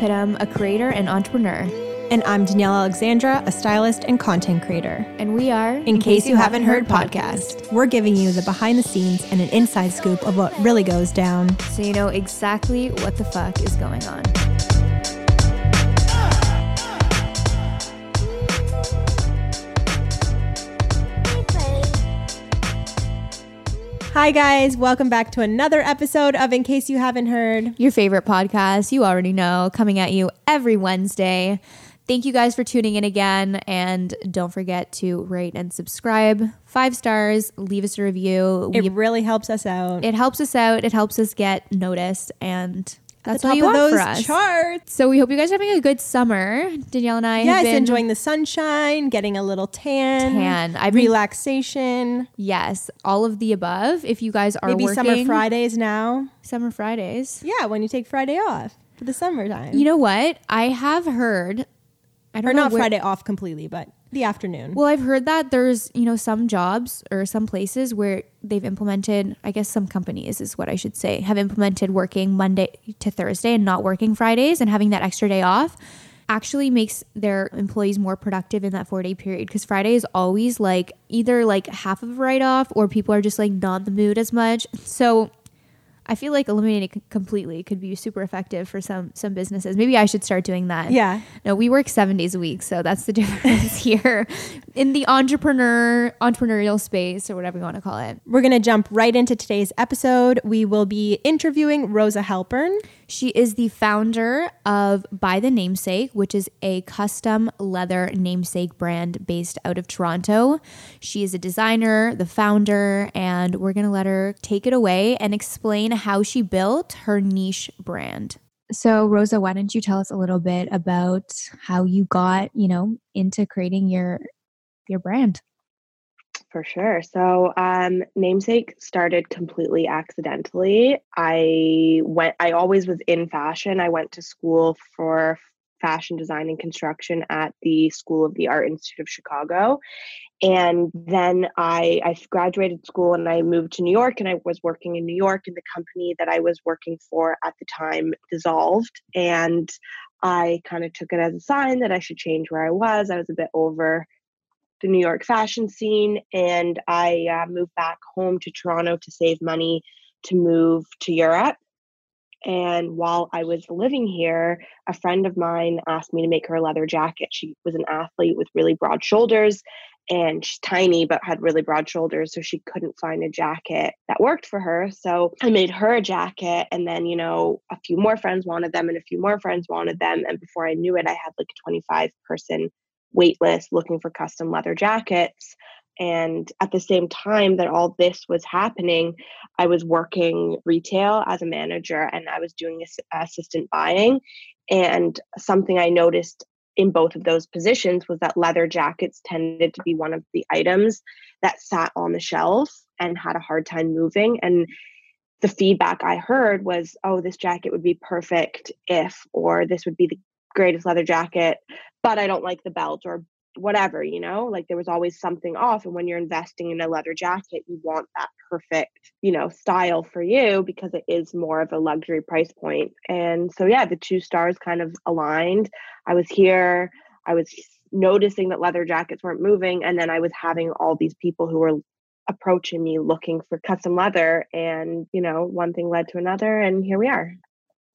Pittum, a creator and entrepreneur. And I'm Danielle Alexandra, a stylist and content creator. And we are, In, case, you haven't heard podcast, we're giving you the behind the scenes and an inside scoop of what really goes down. so you know exactly what the fuck is going on. Hi, guys. Welcome back to another episode of In Case You Haven't Heard. Your favorite podcast, you already know, coming at you every Wednesday. Thank you guys for tuning in again. And don't forget to rate and subscribe. Five stars, leave us a review. It We- really helps us out. it helps us out, it helps us get noticed. And that's top you of want those for us. charts. so we hope you guys are having a good summer. Danielle and I have Yes, been enjoying the sunshine, getting a little tan, tan. I've been relaxation. Yes, all of the above. If you guys are Maybe working, summer Fridays now. Summer Fridays. Yeah, when you take Friday off for the summertime. You know what? I have heard. I don't or know not where- Friday off completely, but the afternoon. Well, I've heard that there's you know some jobs or some places where they've implemented. I guess some companies is what I should say have implemented working Monday to Thursday and not working Fridays and having that extra day off. Actually makes their employees more productive in that four day period because Friday is always like either like half of a write off or people are just like not in the mood as much. So I feel like eliminating it completely could be super effective for some some businesses. Maybe I should start doing that. Yeah. No, we work seven days a week, so that's the difference here in the entrepreneur entrepreneurial space or whatever you want to call it. We're going to jump right into today's episode. We will be interviewing Rosa Halpern. She is the founder of By the Namesake, which is a custom leather namesake brand based out of Toronto. She is a designer, the founder, and we're going to let her take it away and explain how she built her niche brand. So, Rosa, why don't you tell us a little bit about how you got, you know, into creating your your brand? For sure. So, um, namesake started completely accidentally. I went, I always was in fashion. I went to school for fashion design and construction at the School of the Art Institute of Chicago. And then I, I graduated school and I moved to New York and I was working in New York and the company that I was working for at the time dissolved. And I kind of took it as a sign that I should change where I was. I was a bit over the New York fashion scene, and I uh, moved back home to Toronto to save money to move to Europe. And while I was living here, a friend of mine asked me to make her a leather jacket. She was an athlete with really broad shoulders, and she's tiny but had really broad shoulders, so she couldn't find a jacket that worked for her. So I made her a jacket, and then, you know, a few more friends wanted them, and a few more friends wanted them. And before I knew it, I had like a 25 person wait list looking for custom leather jackets. And at the same time that all this was happening, I was working retail as a manager and I was doing assistant buying. And something I noticed in both of those positions was that leather jackets tended to be one of the items that sat on the shelf and had a hard time moving. And the feedback I heard was, oh, this jacket would be perfect if, or this would be the greatest leather jacket, but I don't like the belt or whatever, you know, like there was always something off. And when you're investing in a leather jacket, you want that perfect, you know, style for you because it is more of a luxury price point. And so, yeah, the two stars kind of aligned. I was here, I was noticing that leather jackets weren't moving. And then I was having all these people who were approaching me looking for custom leather. And, you know, one thing led to another. And here we are.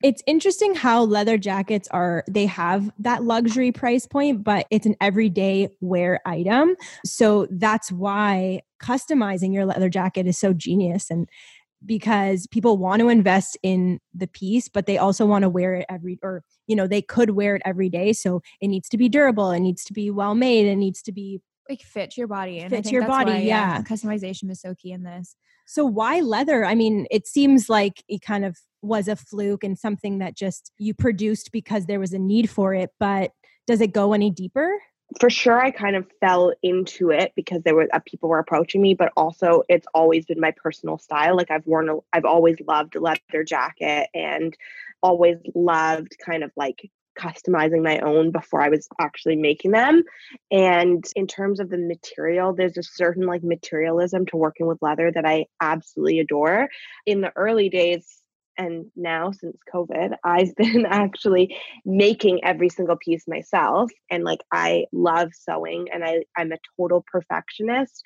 It's interesting how leather jackets are, they have that luxury price point, but it's an everyday wear item. So that's why customizing your leather jacket is so genius. And because people want to invest in the piece but they also want to wear it every or you know they could wear it every day so it needs to be durable it needs to be well made it needs to be like fit to your body and fit to your body why, yeah. Uh, customization is so key in this so why leather? I mean it seems like it kind of was a fluke and something that just you produced because there was a need for it but does it go any deeper? For sure i kind of fell into it because there were uh, people were approaching me but also it's always been my personal style like i've worn a, i've always loved leather jacket and always loved kind of like customizing my own before I was actually making them. And in terms of the material, there's a certain like materialism to working with leather that I absolutely adore. In the early days, and now since covid i've been actually making every single piece myself and like i love sewing and i i'm a total perfectionist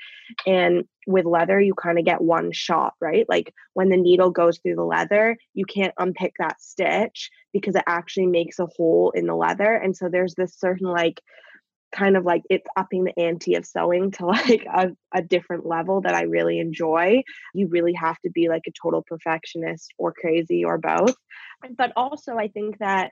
and with leather you kind of get one shot right? Like when the needle goes through the leather you can't unpick that stitch because it actually makes a hole in the leather and so there's this certain like kind of like it's upping the ante of sewing to like a, a different level that I really enjoy. You really have to be like a total perfectionist or crazy or both. But also, I think that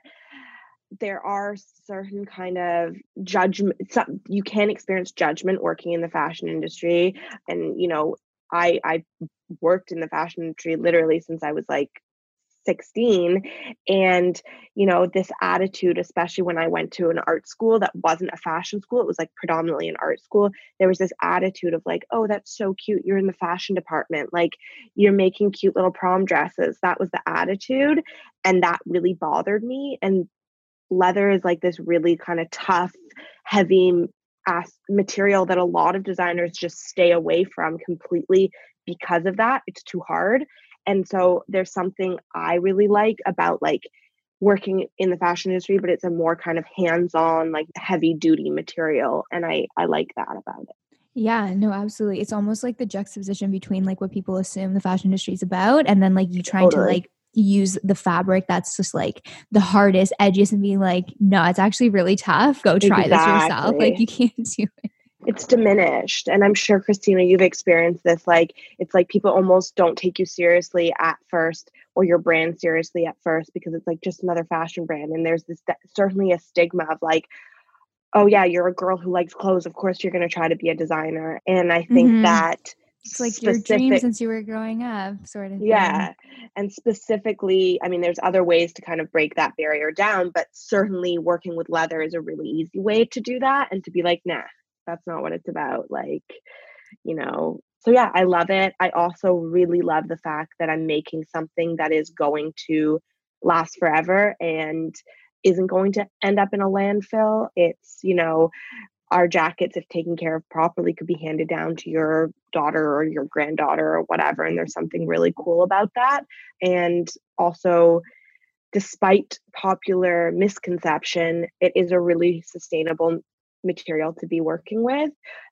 there are certain kind of judgment some, you can experience judgment working in the fashion industry and you know i i worked in the fashion industry literally since i was like 16 and you know this attitude especially when i went to an art school that wasn't a fashion school it was like predominantly an art school there was this attitude of like oh that's so cute you're in the fashion department like you're making cute little prom dresses. That was the attitude and that really bothered me and leather is like this really kind of tough heavy material that a lot of designers just stay away from completely because of that it's too hard and so there's something I really like about like working in the fashion industry, but it's a more kind of hands-on, like heavy duty material. And I I like that about it. Yeah, no, absolutely. It's almost like the juxtaposition between like what people assume the fashion industry is about and then like you trying totally. to like use the fabric that's just like the hardest, edgiest and being like, no, it's actually really tough. Go try exactly. this yourself. Like you can't do it it's diminished. And i'm sure christina you've experienced this like it's like people almost don't take you seriously at first or your brand seriously at first because it's like just another fashion brand. And there's this certainly a stigma of like oh yeah you're a girl who likes clothes. Of course you're going to try to be a designer. And i think mm-hmm. that it's like specific, your dream since you were growing up sort of yeah. Thing. and specifically i mean there's other ways to kind of break that barrier down but certainly working with leather is a really easy way to do that and to be like nah that's not what it's about like you know so yeah i love it. I also really love the fact that i'm making something that is going to last forever and isn't going to end up in a landfill. It's you know our jackets if taken care of properly could be handed down to your daughter or your granddaughter or whatever and there's something really cool about that. And also despite popular misconception it is a really sustainable material to be working with.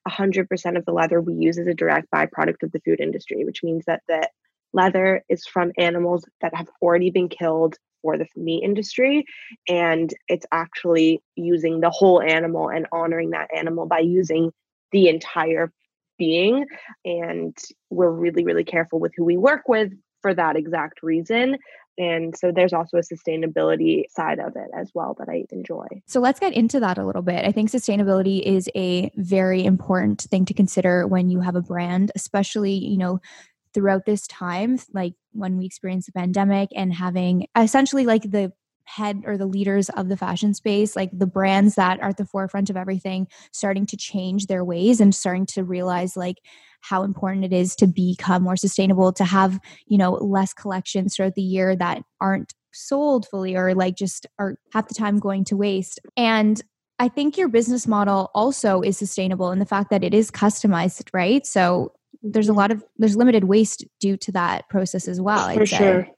100% of the leather we use is a direct byproduct of the food industry, which means that the leather is from animals that have already been killed for the meat industry. And it's actually using the whole animal and honoring that animal by using the entire being. And we're really, really careful with who we work with for that exact reason. And so there's also a sustainability side of it as well that I enjoy. So let's get into that a little bit. I think sustainability is a very important thing to consider when you have a brand, especially, you know, throughout this time, like when we experience the pandemic and having essentially like the head or the leaders of the fashion space, like the brands that are at the forefront of everything, starting to change their ways and starting to realize like how important it is to become more sustainable, to have, you know, less collections throughout the year that aren't sold fully or like just are half the time going to waste. And I think your business model also is sustainable in the fact that it is customized, right? So there's a lot of there's limited waste due to that process as well. For sure.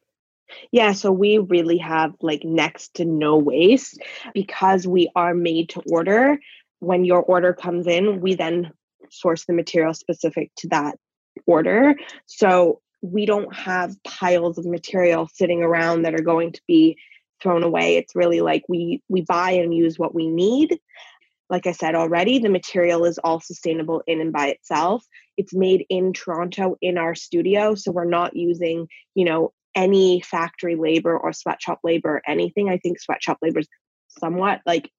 Yeah, so we really have like next to no waste because we are made to order. When your order comes in, we then source the material specific to that order. So we don't have piles of material sitting around that are going to be thrown away. It's really like we we buy and use what we need. like I said already, the material is all sustainable in and by itself. It's made in Toronto in our studio. So we're not using, you know, any factory labor or sweatshop labor or anything. I think sweatshop labor is somewhat like,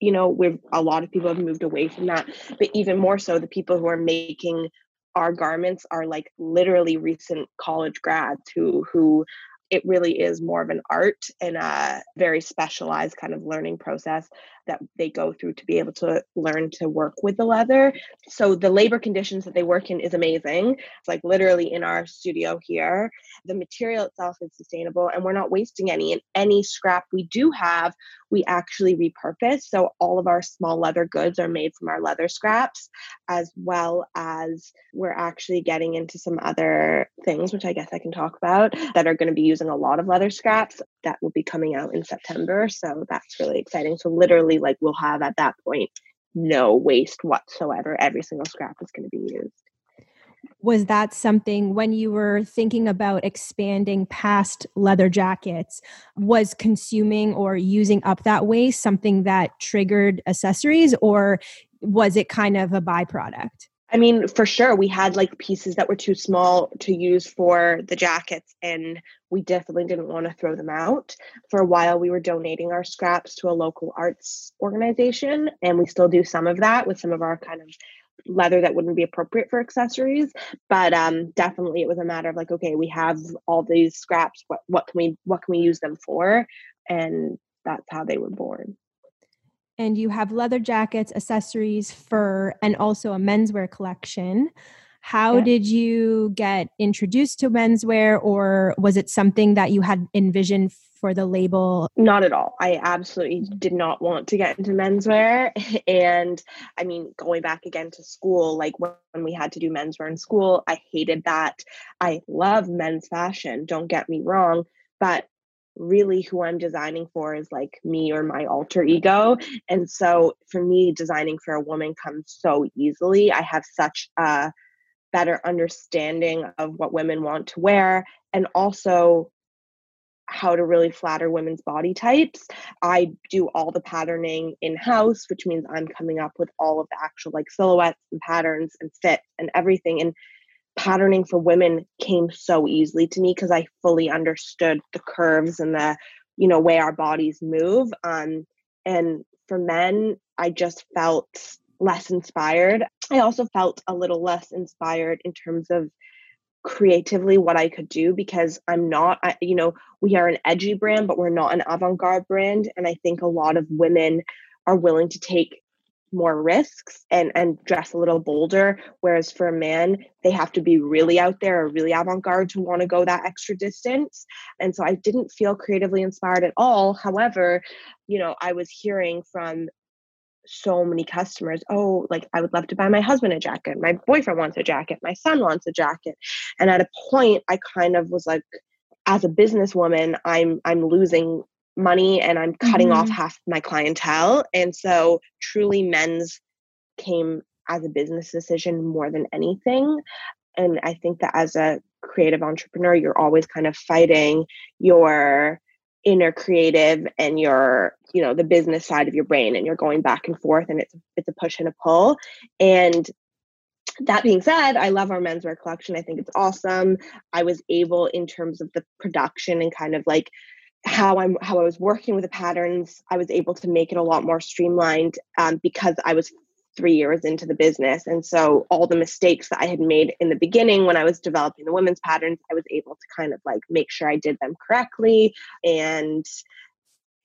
you know, we've a lot of people have moved away from that. But even more so, the people who are making our garments are like literally recent college grads who who it really is more of an art and a very specialized kind of learning process that they go through to be able to learn to work with the leather. So the labor conditions that they work in is amazing. It's like literally in our studio here. The material itself is sustainable and we're not wasting any. And any scrap we do have, we actually repurpose. So all of our small leather goods are made from our leather scraps, as well as we're actually getting into some other things, which I guess I can talk about, that are going to be using a lot of leather scraps that will be coming out in September. So that's really exciting. So literally like we'll have at that point no waste whatsoever. Every single scrap is going to be used. Was that something when you were thinking about expanding past leather jackets? Was consuming or using up that waste something that triggered accessories, or was it kind of a byproduct? I mean, for sure, we had like pieces that were too small to use for the jackets, and we definitely didn't want to throw them out. For a while, we were donating our scraps to a local arts organization, and we still do some of that with some of our kind of leather that wouldn't be appropriate for accessories. But um, definitely, it was a matter of like, okay, we have all these scraps. What what can we what can we use them for? And that's how they were born and you have leather jackets, accessories, fur, and also a menswear collection. How yeah. did you get introduced to menswear, or was it something that you had envisioned for the label? Not at all. I absolutely mm-hmm. did not want to get into menswear. And I mean, going back again to school, like when we had to do menswear in school, I hated that. I love men's fashion, don't get me wrong, but really who I'm designing for is like me or my alter ego. And so for me, designing for a woman comes so easily. I have such a better understanding of what women want to wear and also how to really flatter women's body types. I do all the patterning in house, which means I'm coming up with all of the actual like silhouettes and patterns and fit and everything. And patterning for women came so easily to me because I fully understood the curves and the you know way our bodies move um and for men I just felt less inspired. I also felt a little less inspired in terms of creatively what I could do because I'm not, I, you know, we are an edgy brand, but we're not an avant garde brand. And I think a lot of women are willing to take more risks and and dress a little bolder. Whereas for a man they have to be really out there or really avant-garde to want to go that extra distance. And so i didn't feel creatively inspired at all. However you know i was hearing from so many customers oh like i would love to buy my husband a jacket. My boyfriend wants a jacket. My son wants a jacket. And at a point i kind of was like as a businesswoman i'm i'm losing money and I'm cutting mm-hmm. off half my clientele. And so truly men's came as a business decision more than anything. And I think that as a creative entrepreneur, you're always kind of fighting your inner creative and your you know the business side of your brain and you're going back and forth and it's it's a push and a pull and that being said i love our menswear collection i think it's awesome i was able in terms of the production and kind of like how I'm how I was working with the patterns, I was able to make it a lot more streamlined um, because I was three years into the business, and so all the mistakes that I had made in the beginning when I was developing the women's patterns, I was able to kind of like make sure I did them correctly. And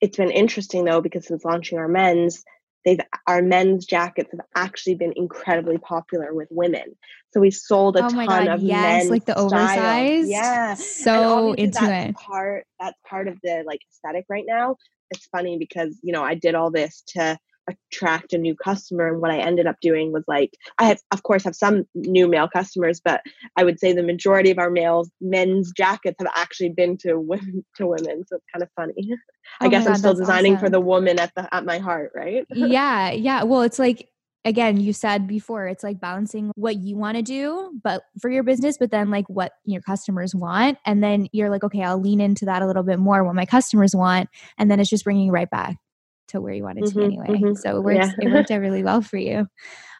it's been interesting though because since launching our men's, they've our men's jackets have actually been incredibly popular with women. So we sold a oh ton God, of yes, like the oversized. Yeah, so into it. Part that's part of the like aesthetic right now. It's funny because you know I did all this to attract a new customer. And what i ended up doing was like i have of course have some new male customers but i would say the majority of our males men's jackets have actually been to women to women. So it's kind of funny. Oh i guess God, i'm still designing awesome. for the woman at the at my heart right? Yeah yeah. Well it's like again you said before it's like balancing what you want to do but for your business but then like what your customers want. And then you're like okay i'll lean into that a little bit more what my customers want. And then it's just bringing right back to where you wanted to mm-hmm, be anyway. Mm-hmm. So it worked, yeah. it worked out really well for you.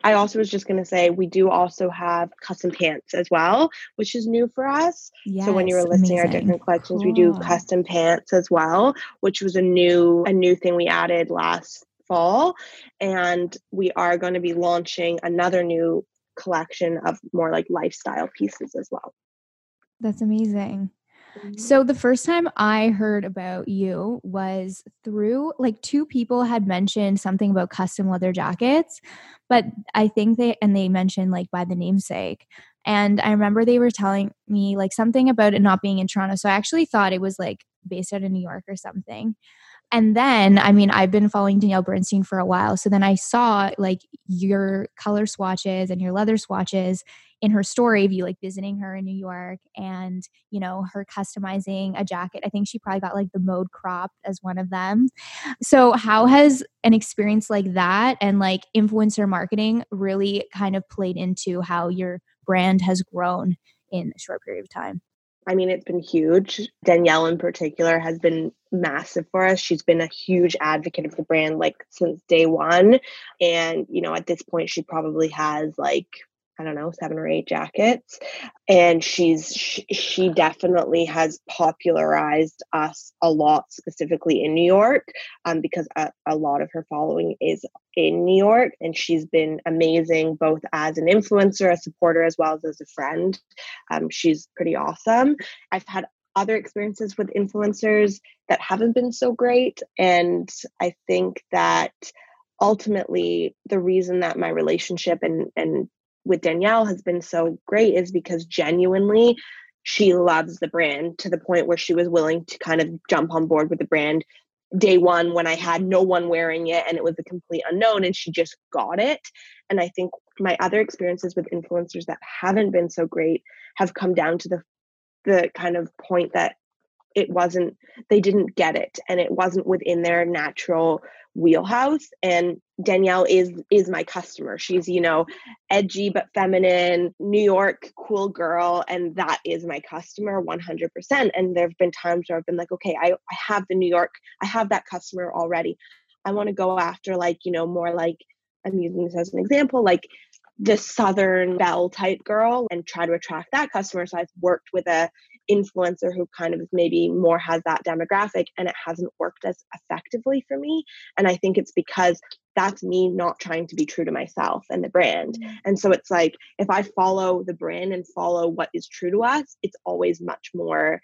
I also was just going to say we do also have custom pants as well, which is new for us. Yes, so when you were listing amazing. our different collections, cool. we do custom pants as well, which was a new a new thing we added last fall and we are going to be launching another new collection of more like lifestyle pieces as well. That's amazing. So the first time I heard about you was through like two people had mentioned something about custom leather jackets, but I think they and they mentioned like by the namesake. And I remember they were telling me like something about it not being in Toronto. So I actually thought it was like based out of New York or something. And then, I mean, I've been following Danielle Bernstein for a while. So then I saw like your color swatches and your leather swatches in her story of you like visiting her in New York and, you know, her customizing a jacket. I think she probably got like the mode cropped as one of them. So, how has an experience like that and like influencer marketing really kind of played into how your brand has grown in a short period of time? I mean, it's been huge. Danielle, in particular, has been massive for us. She's been a huge advocate of the brand like since day one. And, you know, at this point, she probably has like I don't know, seven or eight jackets. And she's, she, she, definitely has popularized us a lot, specifically in New York, um, because a, a lot of her following is in New York. And she's been amazing, both as an influencer, a supporter, as well as as a friend. Um, she's pretty awesome. I've had other experiences with influencers that haven't been so great. And I think that ultimately the reason that my relationship and and with Danielle has been so great is because genuinely she loves the brand to the point where she was willing to kind of jump on board with the brand day one when I had no one wearing it and it was a complete unknown and she just got it. And I think my other experiences with influencers that haven't been so great have come down to the the kind of point that it wasn't they didn't get it and it wasn't within their natural wheelhouse and Danielle is is my customer. She's, you know, edgy but feminine, New York cool girl and that is my customer 100%. And there've been times where I've been like, okay, I I have the New York, I have that customer already. I want to go after like, you know, more like I'm using this as an example, like the southern belle type girl and try to attract that customer so i've worked with a influencer who kind of maybe more has that demographic and it hasn't worked as effectively for me. And i think it's because that's me not trying to be true to myself and the brand. Mm-hmm. and so it's like if i follow the brand and follow what is true to us it's always much more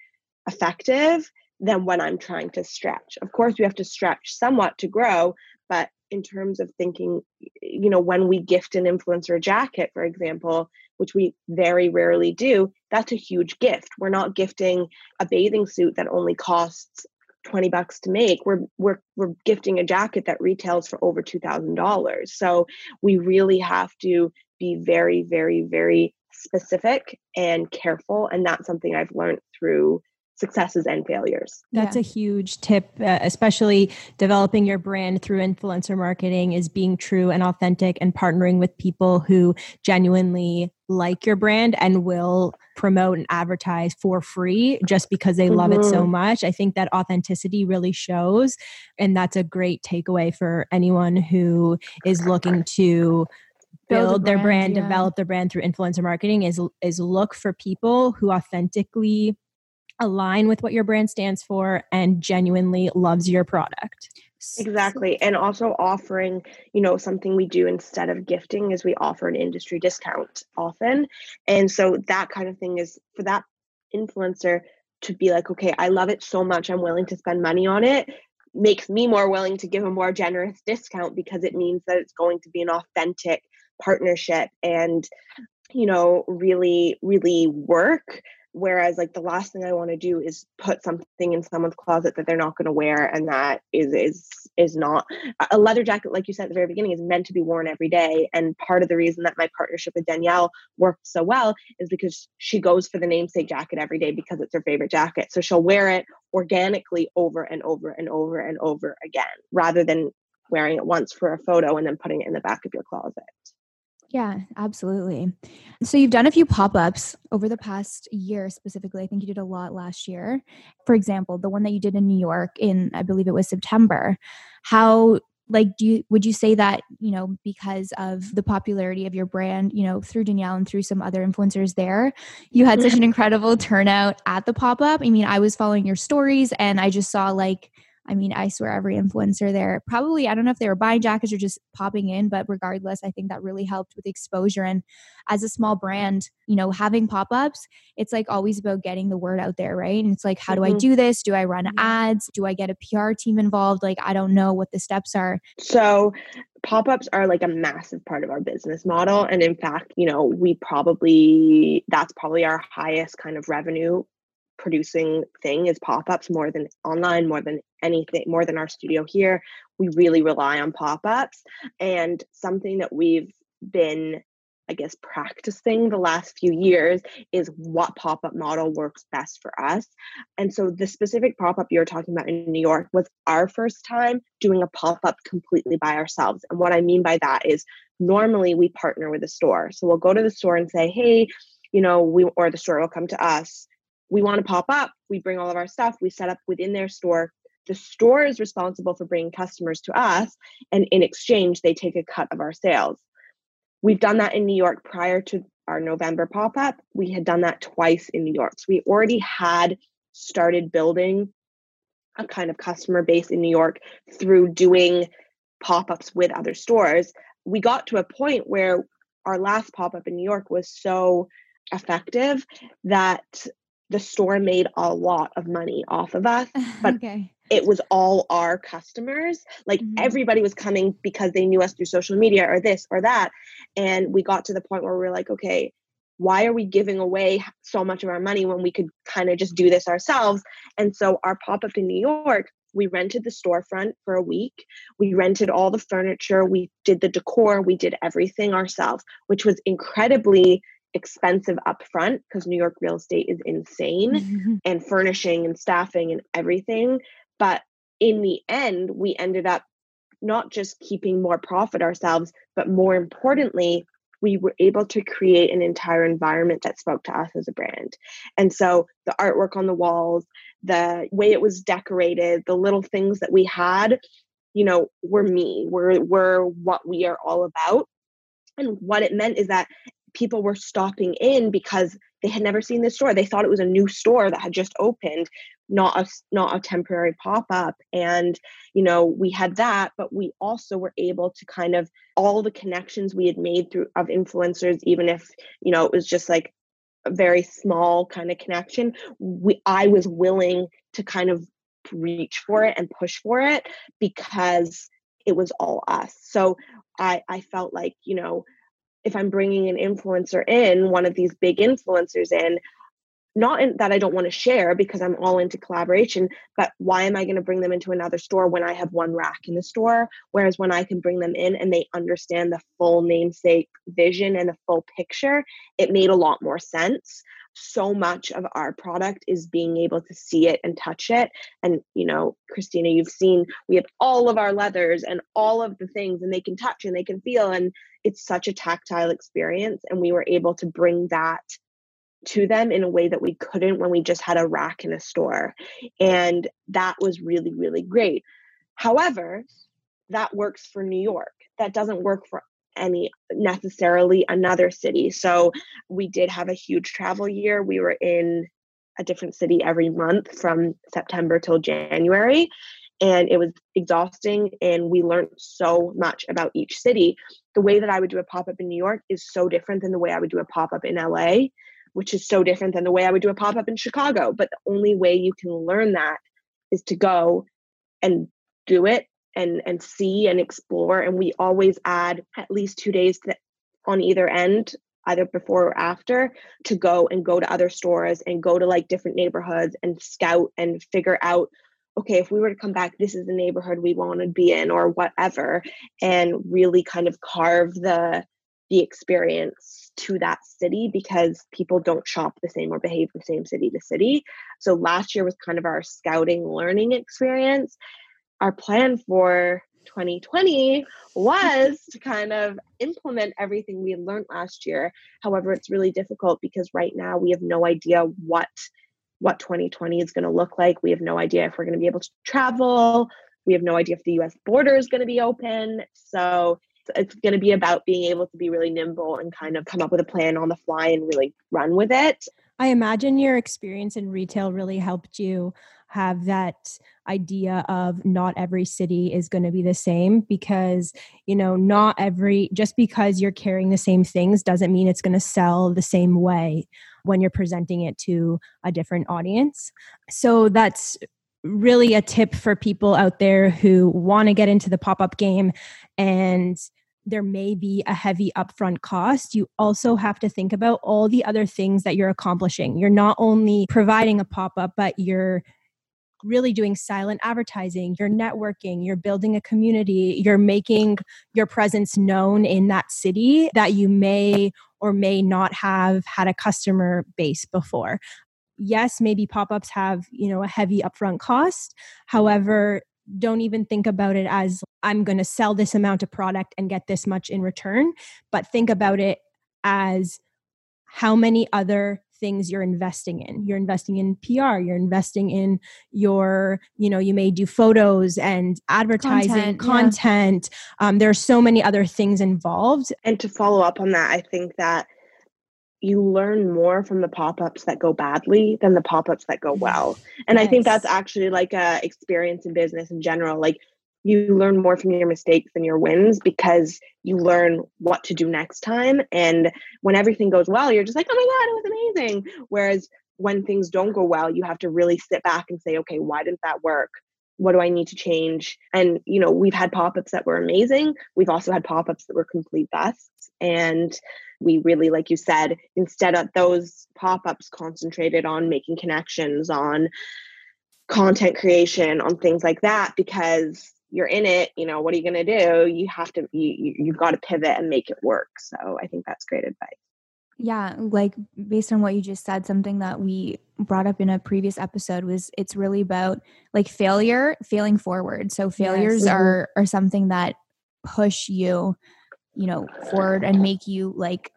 effective than when i'm trying to stretch. Of course we have to stretch somewhat to grow but in terms of thinking you know when we gift an influencer jacket for example which we very rarely do that's a huge gift. We're not gifting a bathing suit that only costs 20 bucks to make. We're we're we're gifting a jacket that retails for over $2000 so we really have to be very very very specific and careful and that's something i've learned through successes and failures. That's yeah. a huge tip, uh, especially developing your brand through influencer marketing is being true and authentic and partnering with people who genuinely like your brand and will promote and advertise for free just because they mm-hmm. love it so mm-hmm. much. I think that authenticity really shows. And that's a great takeaway for anyone who is looking to build, build their brand, brand yeah. develop their brand through influencer marketing is is look for people who authentically align with what your brand stands for and genuinely loves your product. Exactly. And also offering, you know, something we do instead of gifting is we offer an industry discount often. And so that kind of thing is for that influencer to be like, okay, I love it so much, I'm willing to spend money on it, makes me more willing to give a more generous discount because it means that it's going to be an authentic partnership and you know really really work whereas like the last thing i want to do is put something in someone's closet that they're not going to wear and that is is is not a leather jacket like you said at the very beginning is meant to be worn every day and part of the reason that my partnership with danielle worked so well is because she goes for the namesake jacket every day because it's her favorite jacket so she'll wear it organically over and over and over and over again rather than wearing it once for a photo and then putting it in the back of your closet Yeah, absolutely. So you've done a few pop-ups over the past year specifically. I think you did a lot last year. For example, the one that you did in New York in I believe it was September. How like do you would you say that you know because of the popularity of your brand you know through danielle and through some other influencers there you had such an incredible turnout at the pop-up i mean i was following your stories and i just saw like I mean, I swear every influencer there probably, I don't know if they were buying jackets or just popping in, but regardless, I think that really helped with exposure. And as a small brand, you know, having pop ups, it's like always about getting the word out there, right? And it's like, how do mm-hmm. I do this? Do I run ads? Do I get a PR team involved? Like, I don't know what the steps are. So, pop ups are like a massive part of our business model. And in fact, you know, we probably, that's probably our highest kind of revenue producing thing is pop-ups more than online more than anything more than our studio here we really rely on pop-ups and something that we've been i guess practicing the last few years is what pop-up model works best for us and so the specific pop-up you're talking about in new york was our first time doing a pop-up completely by ourselves and what i mean by that is normally we partner with a store so we'll go to the store and say hey you know we or the store will come to us we want to pop up, we bring all of our stuff, we set up within their store. The store is responsible for bringing customers to us, and in exchange, they take a cut of our sales. We've done that in New York prior to our November pop up. We had done that twice in New York. So we already had started building a kind of customer base in New York through doing pop ups with other stores. We got to a point where our last pop up in New York was so effective that the store made a lot of money off of us, but okay. It was all our customers. Like mm-hmm. everybody was coming because they knew us through social media or this or that. And we got to the point where we we're like, okay, why are we giving away so much of our money when we could kind of just do this ourselves? And so our pop up in New York, we rented the storefront for a week. We rented all the furniture. We did the decor. We did everything ourselves, which was incredibly expensive upfront because New York real estate is insane mm-hmm. and furnishing and staffing and everything. But in the end, we ended up not just keeping more profit ourselves, but more importantly, we were able to create an entire environment that spoke to us as a brand. And so the artwork on the walls, the way it was decorated, the little things that we had, you know, were me, were were what we are all about. And what it meant is that people were stopping in because they had never seen this store. They thought it was a new store that had just opened, not a not a temporary pop up. And you know, we had that, but we also were able to kind of all the connections we had made through of influencers, even if you know it was just like a very small kind of connection. We I was willing to kind of reach for it and push for it because it was all us. So I I felt like you know if I'm bringing an influencer in, one of these big influencers in, not in, that I don't want to share because I'm all into collaboration, but why am I going to bring them into another store when I have one rack in the store? Whereas when I can bring them in and they understand the full namesake vision and the full picture, it made a lot more sense. So much of our product is being able to see it and touch it. And, you know, Christina, you've seen we have all of our leathers and all of the things, and they can touch and they can feel. And it's such a tactile experience and we were able to bring that to them in a way that we couldn't when we just had a rack in a store and that was really really great however that works for new york that doesn't work for any necessarily another city. So we did have a huge travel year. We were in a different city every month from september till january and it was exhausting and we learned so much about each city. The way that i would do a pop-up in new york is so different than the way i would do a pop-up in la which is so different than the way i would do a pop-up in chicago. But the only way you can learn that is to go and do it and and see and explore and we always add at least two days on either end either before or after to go and go to other stores and go to like different neighborhoods and scout and figure out okay, if we were to come back, this is the neighborhood we want to be in or whatever, and really kind of carve the the experience to that city because people don't shop the same or behave the same city to city. So last year was kind of our scouting learning experience. Our plan for 2020 mm-hmm. was to kind of implement everything we had learned last year. However, it's really difficult because right now we have no idea what what 2020 is going to look like. We have no idea if we're going to be able to travel. We have no idea if the US border is going to be open. So it's going to be about being able to be really nimble and kind of come up with a plan on the fly and really run with it. I imagine your experience in retail really helped you have that idea of not every city is going to be the same because you know not every just because you're carrying the same things doesn't mean it's going to sell the same way when you're presenting it to a different audience so that's really a tip for people out there who want to get into the pop-up game and there may be a heavy upfront cost, you also have to think about all the other things that you're accomplishing. You're not only providing a pop up, but you're really doing silent advertising, you're networking, you're building a community, you're making your presence known in that city that you may or may not have had a customer base before. Yes, maybe pop-ups have, you know, a heavy upfront cost. However, don't even think about it as I'm going to sell this amount of product and get this much in return, but think about it as how many other things you're investing in. You're investing in PR, you're investing in your, you know, you may do photos and advertising, content. content. Yeah. Um, there are so many other things involved. And to follow up on that, I think that you learn more from the pop-ups that go badly than the pop-ups that go well. And yes. I think that's actually like a experience in business in general. Like you learn more from your mistakes than your wins because you learn what to do next time. And when everything goes well, you're just like, oh my God, it was amazing. Whereas when things don't go well, you have to really sit back and say, okay, why didn't that work? What do I need to change? And, you know, we've had pop ups that were amazing. We've also had pop ups that were complete busts. And we really, like you said, instead of those pop ups concentrated on making connections, on content creation, on things like that, because you're in it you know what are you going to do? You have to you, you've got to pivot and make it work. So i think that's great advice. Yeah like based on what you just said something that we brought up in a previous episode was it's really about like failure failing forward. So failures yes. are are something that push you you know forward and make you like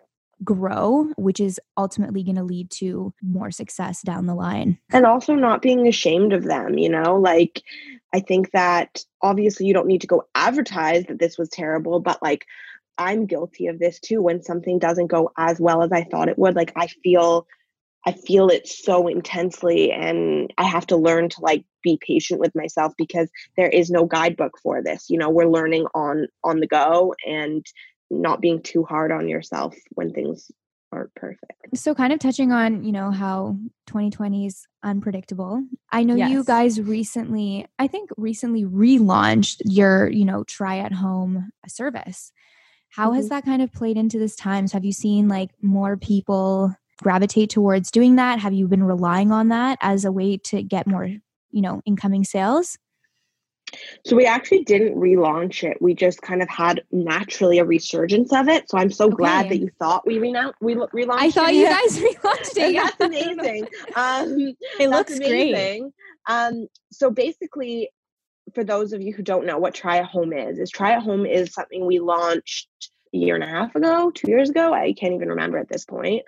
grow, which is ultimately going to lead to more success down the line. And also not being ashamed of them, you know, like I think that obviously you don't need to go advertise that this was terrible, but like I'm guilty of this too when something doesn't go as well as I thought it would. Like I feel I feel it so intensely and I have to learn to like be patient with myself because there is no guidebook for this. You know, we're learning on on the go and not being too hard on yourself when things aren't perfect. So kind of touching on, you know, how 2020 is unpredictable. I know yes. you guys recently, I think recently relaunched your, you know, try at home service. How mm-hmm. has that kind of played into this time? So Have you seen like more people gravitate towards doing that? Have you been relying on that as a way to get more, you know, incoming sales? So we actually didn't relaunch it. We just kind of had naturally a resurgence of it. So I'm so okay. glad that you thought we renoun- we relaunched. It. I thought it. you guys relaunched it. that's amazing. Um, it looks amazing. great. Um, so basically, for those of you who don't know what Try at Home is, is Try at Home is something we launched a year and a half ago, two years ago. I can't even remember at this point.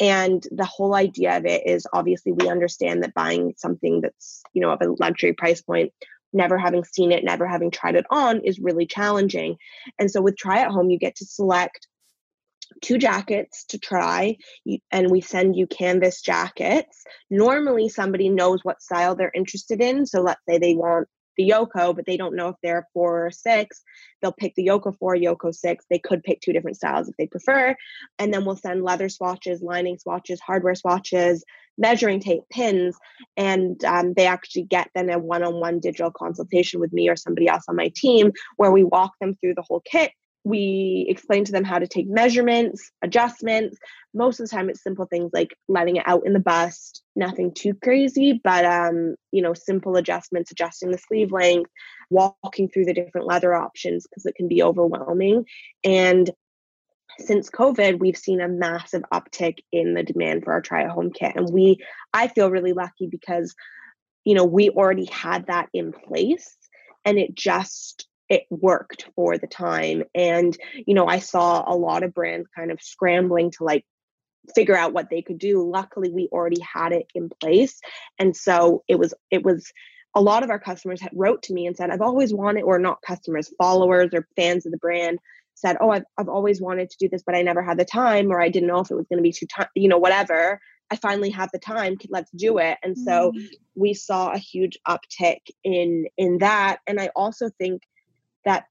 And the whole idea of it is obviously we understand that buying something that's, you know, of a luxury price point never having seen it, never having tried it on is really challenging. And so with Try at Home, you get to select two jackets to try and we send you canvas jackets normally somebody knows what style they're interested in so let's say they want the Yoko, but they don't know if they're four or six. They'll pick the Yoko four, Yoko six. They could pick two different styles if they prefer. And then we'll send leather swatches, lining swatches, hardware swatches, measuring tape, pins, and um, they actually get then a one on one digital consultation with me or somebody else on my team where we walk them through the whole kit we explain to them how to take measurements, adjustments. Most of the time, it's simple things like letting it out in the bust, nothing too crazy, but um, you know, simple adjustments, adjusting the sleeve length, walking through the different leather options because it can be overwhelming. And since COVID, we've seen a massive uptick in the demand for our try at home kit. And we, I feel really lucky because, you know, we already had that in place and it just it worked for the time. And you know i saw a lot of brands kind of scrambling to like figure out what they could do. Luckily we already had it in place. And so it was it was a lot of our customers had wrote to me and said i've always wanted or not customers followers or fans of the brand said oh i've, I've always wanted to do this but i never had the time or i didn't know if it was going to be too time you know whatever i finally have the time let's do it. And so mm. we saw a huge uptick in in that. And i also think that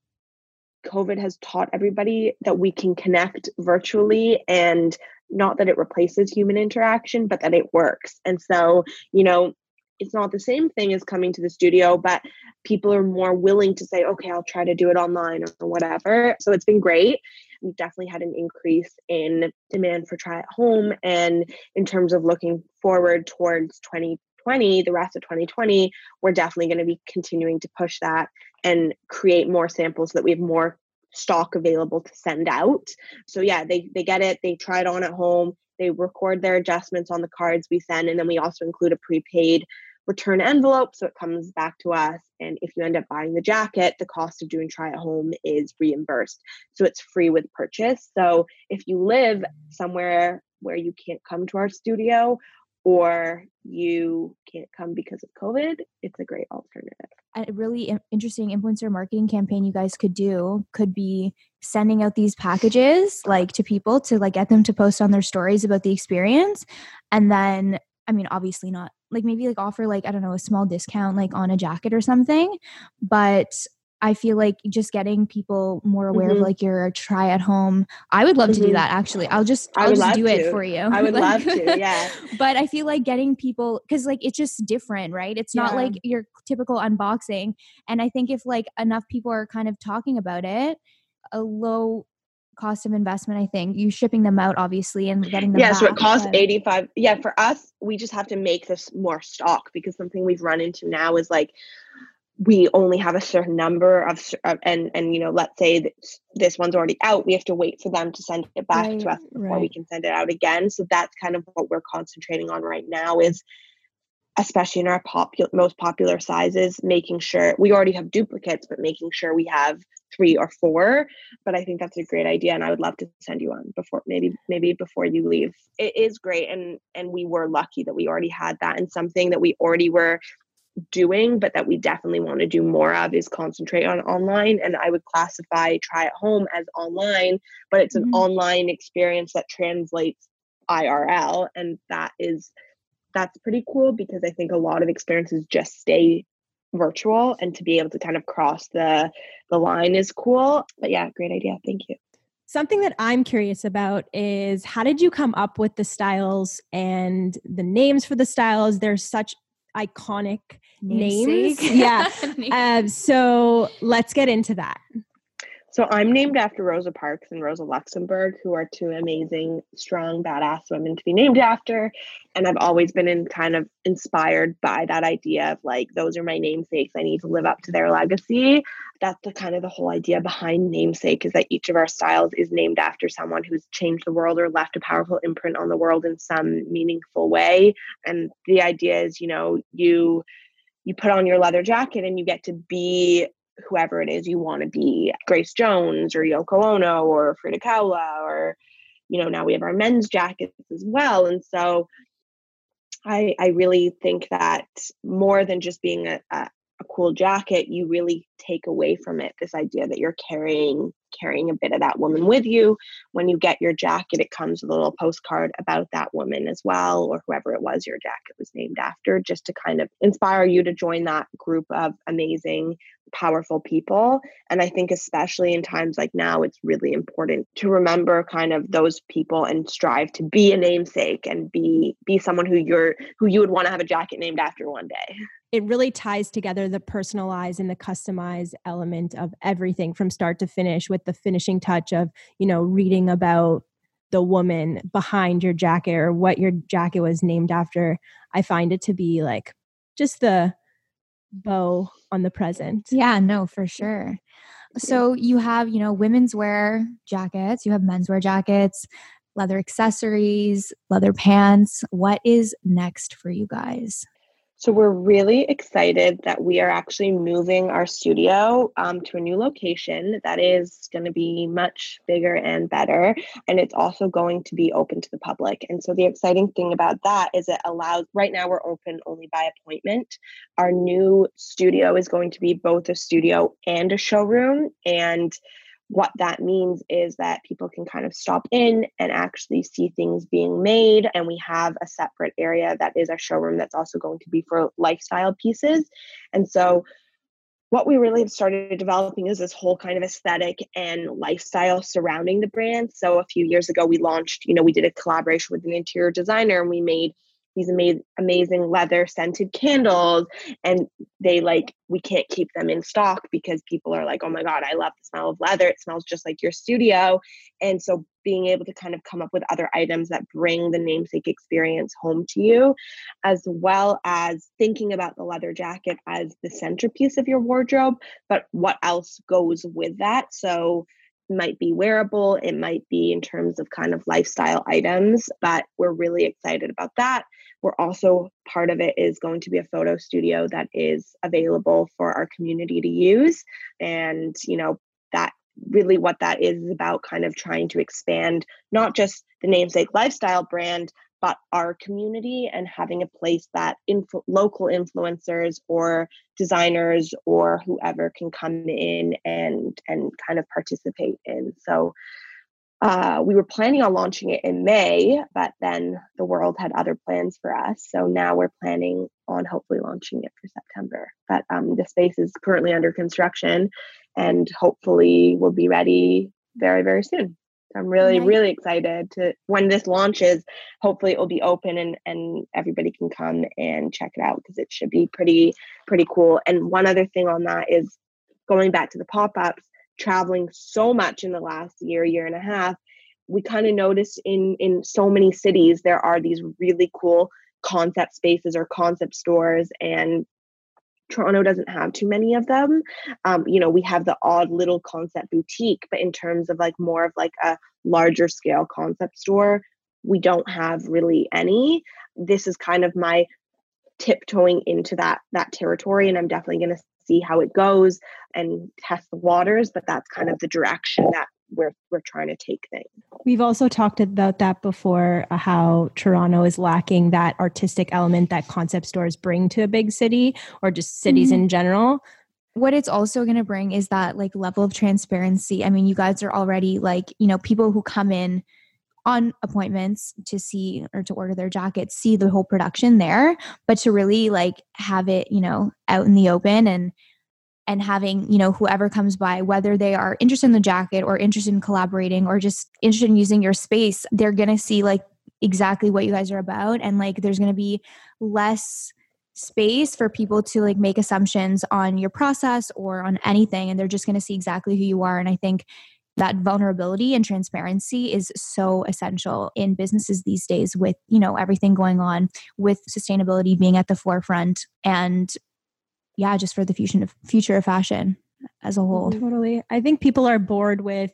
covid has taught everybody that we can connect virtually and not that it replaces human interaction but that it works. And so you know it's not the same thing as coming to the studio but people are more willing to say okay i'll try to do it online or whatever. So it's been great. We've definitely had an increase in demand for try at home and in terms of looking forward towards 2020 the rest of 2020 we're definitely going to be continuing to push that and create more samples so that we have more stock available to send out. So yeah, they they get it, they try it on at home, they record their adjustments on the cards we send, and then we also include a prepaid return envelope so it comes back to us. And if you end up buying the jacket, the cost of doing try at home is reimbursed. So it's free with purchase. So if you live somewhere where you can't come to our studio or you can't come because of COVID, it's a great alternative. A really interesting influencer marketing campaign you guys could do could be sending out these packages like to people to like get them to post on their stories about the experience and then I mean obviously not like maybe like offer like I don't know a small discount like on a jacket or something but I feel like just getting people more aware mm-hmm. of like your try at home. I would love mm-hmm. to do mm-hmm. that actually. I'll just I'll just do to. it for you. I would love to. Yeah. but I feel like getting people cuz like it's just different, right? It's not like your typical unboxing. And I think if like enough people are kind of talking about it, a low cost of investment i think you shipping them out obviously and getting them yeah back, so it costs but... 85 yeah for us we just have to make this more stock because something we've run into now is like we only have a certain number of and and you know let's say this, this one's already out we have to wait for them to send it back right, to us before right. we can send it out again so that's kind of what we're concentrating on right now is especially in our popular most popular sizes making sure we already have duplicates but making sure we have three or four but i think that's a great idea and i would love to send you one before maybe maybe before you leave it is great and and we were lucky that we already had that and something that we already were doing, but that we definitely want to do more of is concentrate on online. And I would classify try at home as online, but it's an mm-hmm. online experience that translates IRL. And that is that's pretty cool because I think a lot of experiences just stay virtual and to be able to kind of cross the the line is cool. But yeah, great idea. Thank you. Something that I'm curious about is how did you come up with the styles and the names for the styles? There's such iconic names. yeah. Um, so let's get into that. So I'm named after Rosa Parks and Rosa Luxemburg, who are two amazing, strong, badass women to be named after. And I've always been in kind of inspired by that idea of like, those are my namesakes. I need to live up to their legacy. That's the kind of the whole idea behind namesake is that each of our styles is named after someone who's changed the world or left a powerful imprint on the world in some meaningful way. And the idea is, you know, you you put on your leather jacket and you get to be whoever it is you want to be Grace Jones or Yoko Ono or Frida Kahlo or you know now we have our men's jackets as well. And so I I really think that more than just being a, cool jacket you really take away from it this idea that you're carrying carrying a bit of that woman with you. When you get your jacket, it comes with a little postcard about that woman as well, or whoever it was your jacket was named after, just to kind of inspire you to join that group of amazing, powerful people. And I think, especially in times like now, it's really important to remember kind of those people and strive to be a namesake and be be someone who you're who you would want to have a jacket named after one day it really ties together the personalized and the customized element of everything from start to finish with the finishing touch of you know reading about the woman behind your jacket or what your jacket was named after. I find it to be like just the bow on the present. Yeah no for sure. So you have you know women's wear jackets you have men's wear jackets leather accessories leather pants. What is next for you guys So we're really excited that we are actually moving our studio um, to a new location that is going to be much bigger and better. And it's also going to be open to the public. And so the exciting thing about that is it allows, right now we're open only by appointment. Our new studio is going to be both a studio and a showroom. And what that means is that people can kind of stop in and actually see things being made. And we have a separate area that is a showroom that's also going to be for lifestyle pieces. And so, what we really have started developing is this whole kind of aesthetic and lifestyle surrounding the brand. So, a few years ago, we launched, you know, we did a collaboration with an interior designer and we made these amazing leather scented candles and they like we can't keep them in stock because people are like oh my god i love the smell of leather. It smells just like your studio. And so being able to kind of come up with other items that bring the namesake experience home to you as well as thinking about the leather jacket as the centerpiece of your wardrobe but what else goes with that? So might be wearable, it might be in terms of kind of lifestyle items, but we're really excited about that. We're also part of it is going to be a photo studio that is available for our community to use. And, you know, that really what that is is about kind of trying to expand not just the namesake lifestyle brand, but our community and having a place that influ- local influencers or designers or whoever can come in and and kind of participate in. So uh, we were planning on launching it in May, but then the world had other plans for us. So now we're planning on hopefully launching it for September. But um, the space is currently under construction and hopefully we'll be ready very, very soon. I'm really, nice. really excited to when this launches, hopefully it will be open and, and everybody can come and check it out because it should be pretty, pretty cool. And one other thing on that is going back to the pop-ups traveling so much in the last year, year and a half, we kind of noticed in in so many cities there are these really cool concept spaces or concept stores and Toronto doesn't have too many of them. Um, you know, we have the odd little concept boutique, but in terms of like more of like a larger scale concept store, we don't have really any. This is kind of my tiptoeing into that that territory, and I'm definitely going to see how it goes and test the waters but that's kind of the direction that we're we're trying to take things. We've also talked about that before uh, how toronto is lacking that artistic element that concept stores bring to a big city or just cities mm-hmm. in general. What it's also going to bring is that like level of transparency. I mean you guys are already like you know people who come in on appointments to see or to order their jackets see the whole production there but to really like have it you know out in the open and and having you know whoever comes by whether they are interested in the jacket or interested in collaborating or just interested in using your space they're going to see like exactly what you guys are about. And like there's going to be less space for people to like make assumptions on your process or on anything. And they're just going to see exactly who you are. And i think that vulnerability and transparency is so essential in businesses these days with you know everything going on with sustainability being at the forefront and yeah just for the future of future of fashion as a oh, whole. Totally. I think people are bored with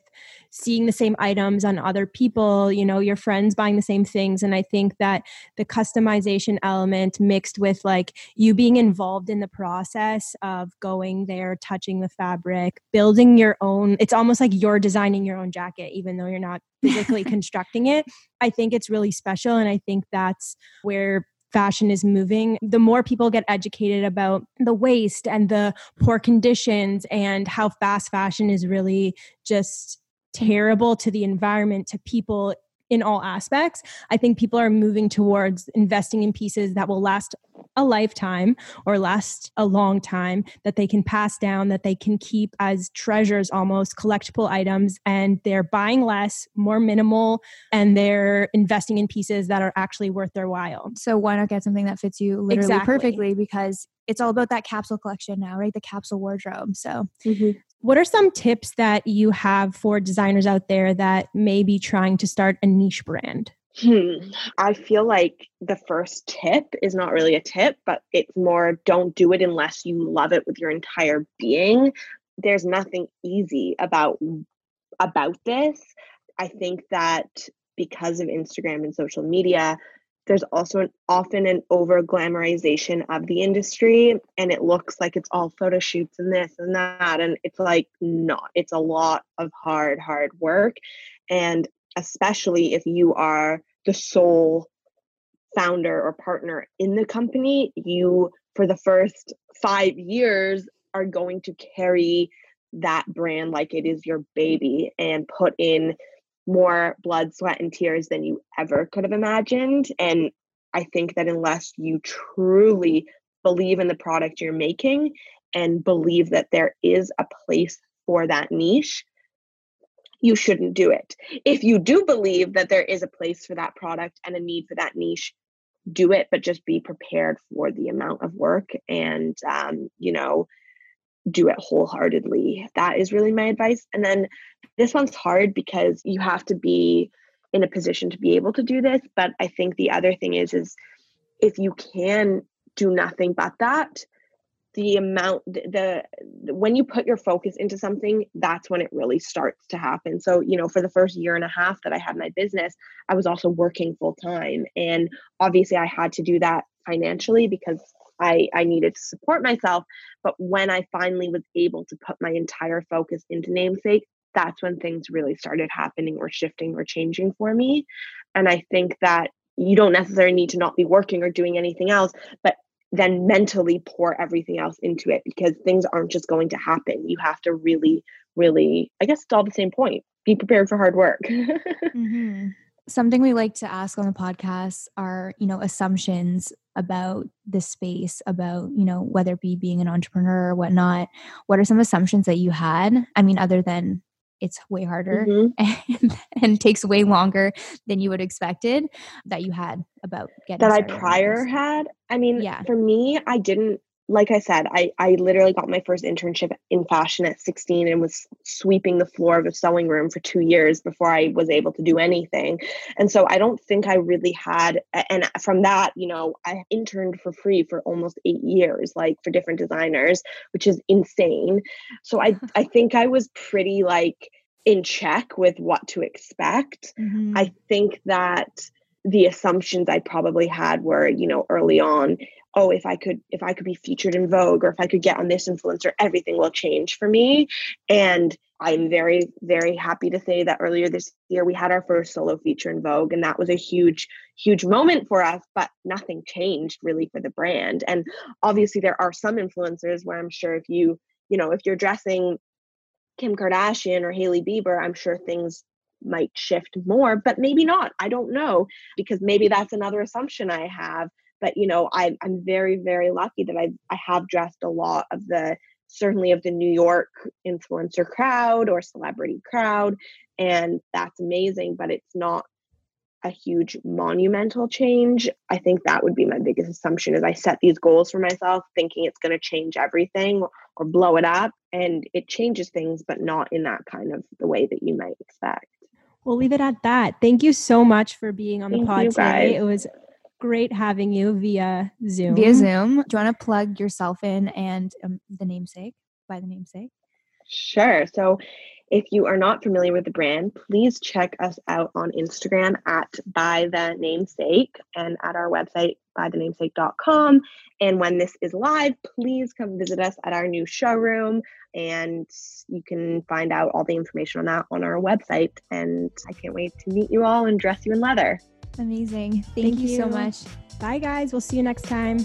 seeing the same items on other people, you know, your friends buying the same things. And I think that the customization element mixed with like you being involved in the process of going there, touching the fabric, building your own, it's almost like you're designing your own jacket, even though you're not physically constructing it. I think it's really special. And I think that's where fashion is moving, the more people get educated about the waste and the poor conditions and how fast fashion is really just terrible to the environment, to people in all aspects. I think people are moving towards investing in pieces that will last a lifetime or last a long time that they can pass down, that they can keep as treasures almost, collectible items, and they're buying less, more minimal, and they're investing in pieces that are actually worth their while. So why not get something that fits you literally exactly. perfectly? Because it's all about that capsule collection now, right? The capsule wardrobe. So mm-hmm. What are some tips that you have for designers out there that may be trying to start a niche brand? Hmm. I feel like the first tip is not really a tip, but it's more don't do it unless you love it with your entire being. There's nothing easy about about this. I think that because of Instagram and social media, there's also an, often an over glamorization of the industry and it looks like it's all photo shoots and this and that and it's like not. It's a lot of hard hard work and especially if you are the sole founder or partner in the company you for the first 5 years are going to carry that brand like it is your baby and put in more blood, sweat, and tears than you ever could have imagined. And I think that unless you truly believe in the product you're making and believe that there is a place for that niche, you shouldn't do it. If you do believe that there is a place for that product and a need for that niche, do it, but just be prepared for the amount of work and, um, you know, do it wholeheartedly. That is really my advice. And then this one's hard because you have to be in a position to be able to do this. But I think the other thing is, is if you can do nothing but that, the amount the, the when you put your focus into something that's when it really starts to happen so you know for the first year and a half that i had my business i was also working full time and obviously i had to do that financially because I, I needed to support myself. But when I finally was able to put my entire focus into namesake, that's when things really started happening or shifting or changing for me. And I think that you don't necessarily need to not be working or doing anything else, but then mentally pour everything else into it because things aren't just going to happen. You have to really, really, I guess it's all the same point. Be prepared for hard work. mm-hmm. Something we like to ask on the podcast are, you know, assumptions about the space, about, you know, whether it be being an entrepreneur or whatnot. What are some assumptions that you had? I mean, other than it's way harder mm-hmm. and, and, takes way longer than you would expected that you had about getting that I prior had. I mean, yeah. for me, I didn't like I said, I, I literally got my first internship in fashion at 16 and was sweeping the floor of a sewing room for two years before I was able to do anything. And so I don't think I really had, and from that, you know, I interned for free for almost eight years, like for different designers, which is insane. So I, I think I was pretty like in check with what to expect. Mm-hmm. I think that the assumptions I probably had were, you know, early on, oh if i could if i could be featured in vogue or if i could get on this influencer everything will change for me. And i'm very very happy to say that earlier this year we had our first solo feature in vogue and that was a huge huge moment for us but nothing changed really for the brand. And obviously there are some influencers where i'm sure if you you know if you're dressing kim kardashian or hailey bieber i'm sure things might shift more but maybe not i don't know because maybe that's another assumption i have but you know I, i'm very very lucky that I, I have dressed a lot of the certainly of the new york influencer crowd or celebrity crowd and that's amazing but it's not a huge monumental change. I think that would be my biggest assumption is i set these goals for myself thinking it's going to change everything or blow it up and it changes things but not in that kind of the way that you might expect We'll leave it at that. Thank you so much for being on the Thank pod today. It was great having you via Zoom. Via Zoom. Do you want to plug yourself in and um, the namesake by the namesake? Sure. So, if you are not familiar with the brand, please check us out on Instagram at by the namesake and at our website bythenamesake.com. And when this is live, please come visit us at our new showroom and you can find out all the information on that on our website. And I can't wait to meet you all and dress you in leather. Amazing. Thank, Thank you, you so much. Bye, guys. We'll see you next time.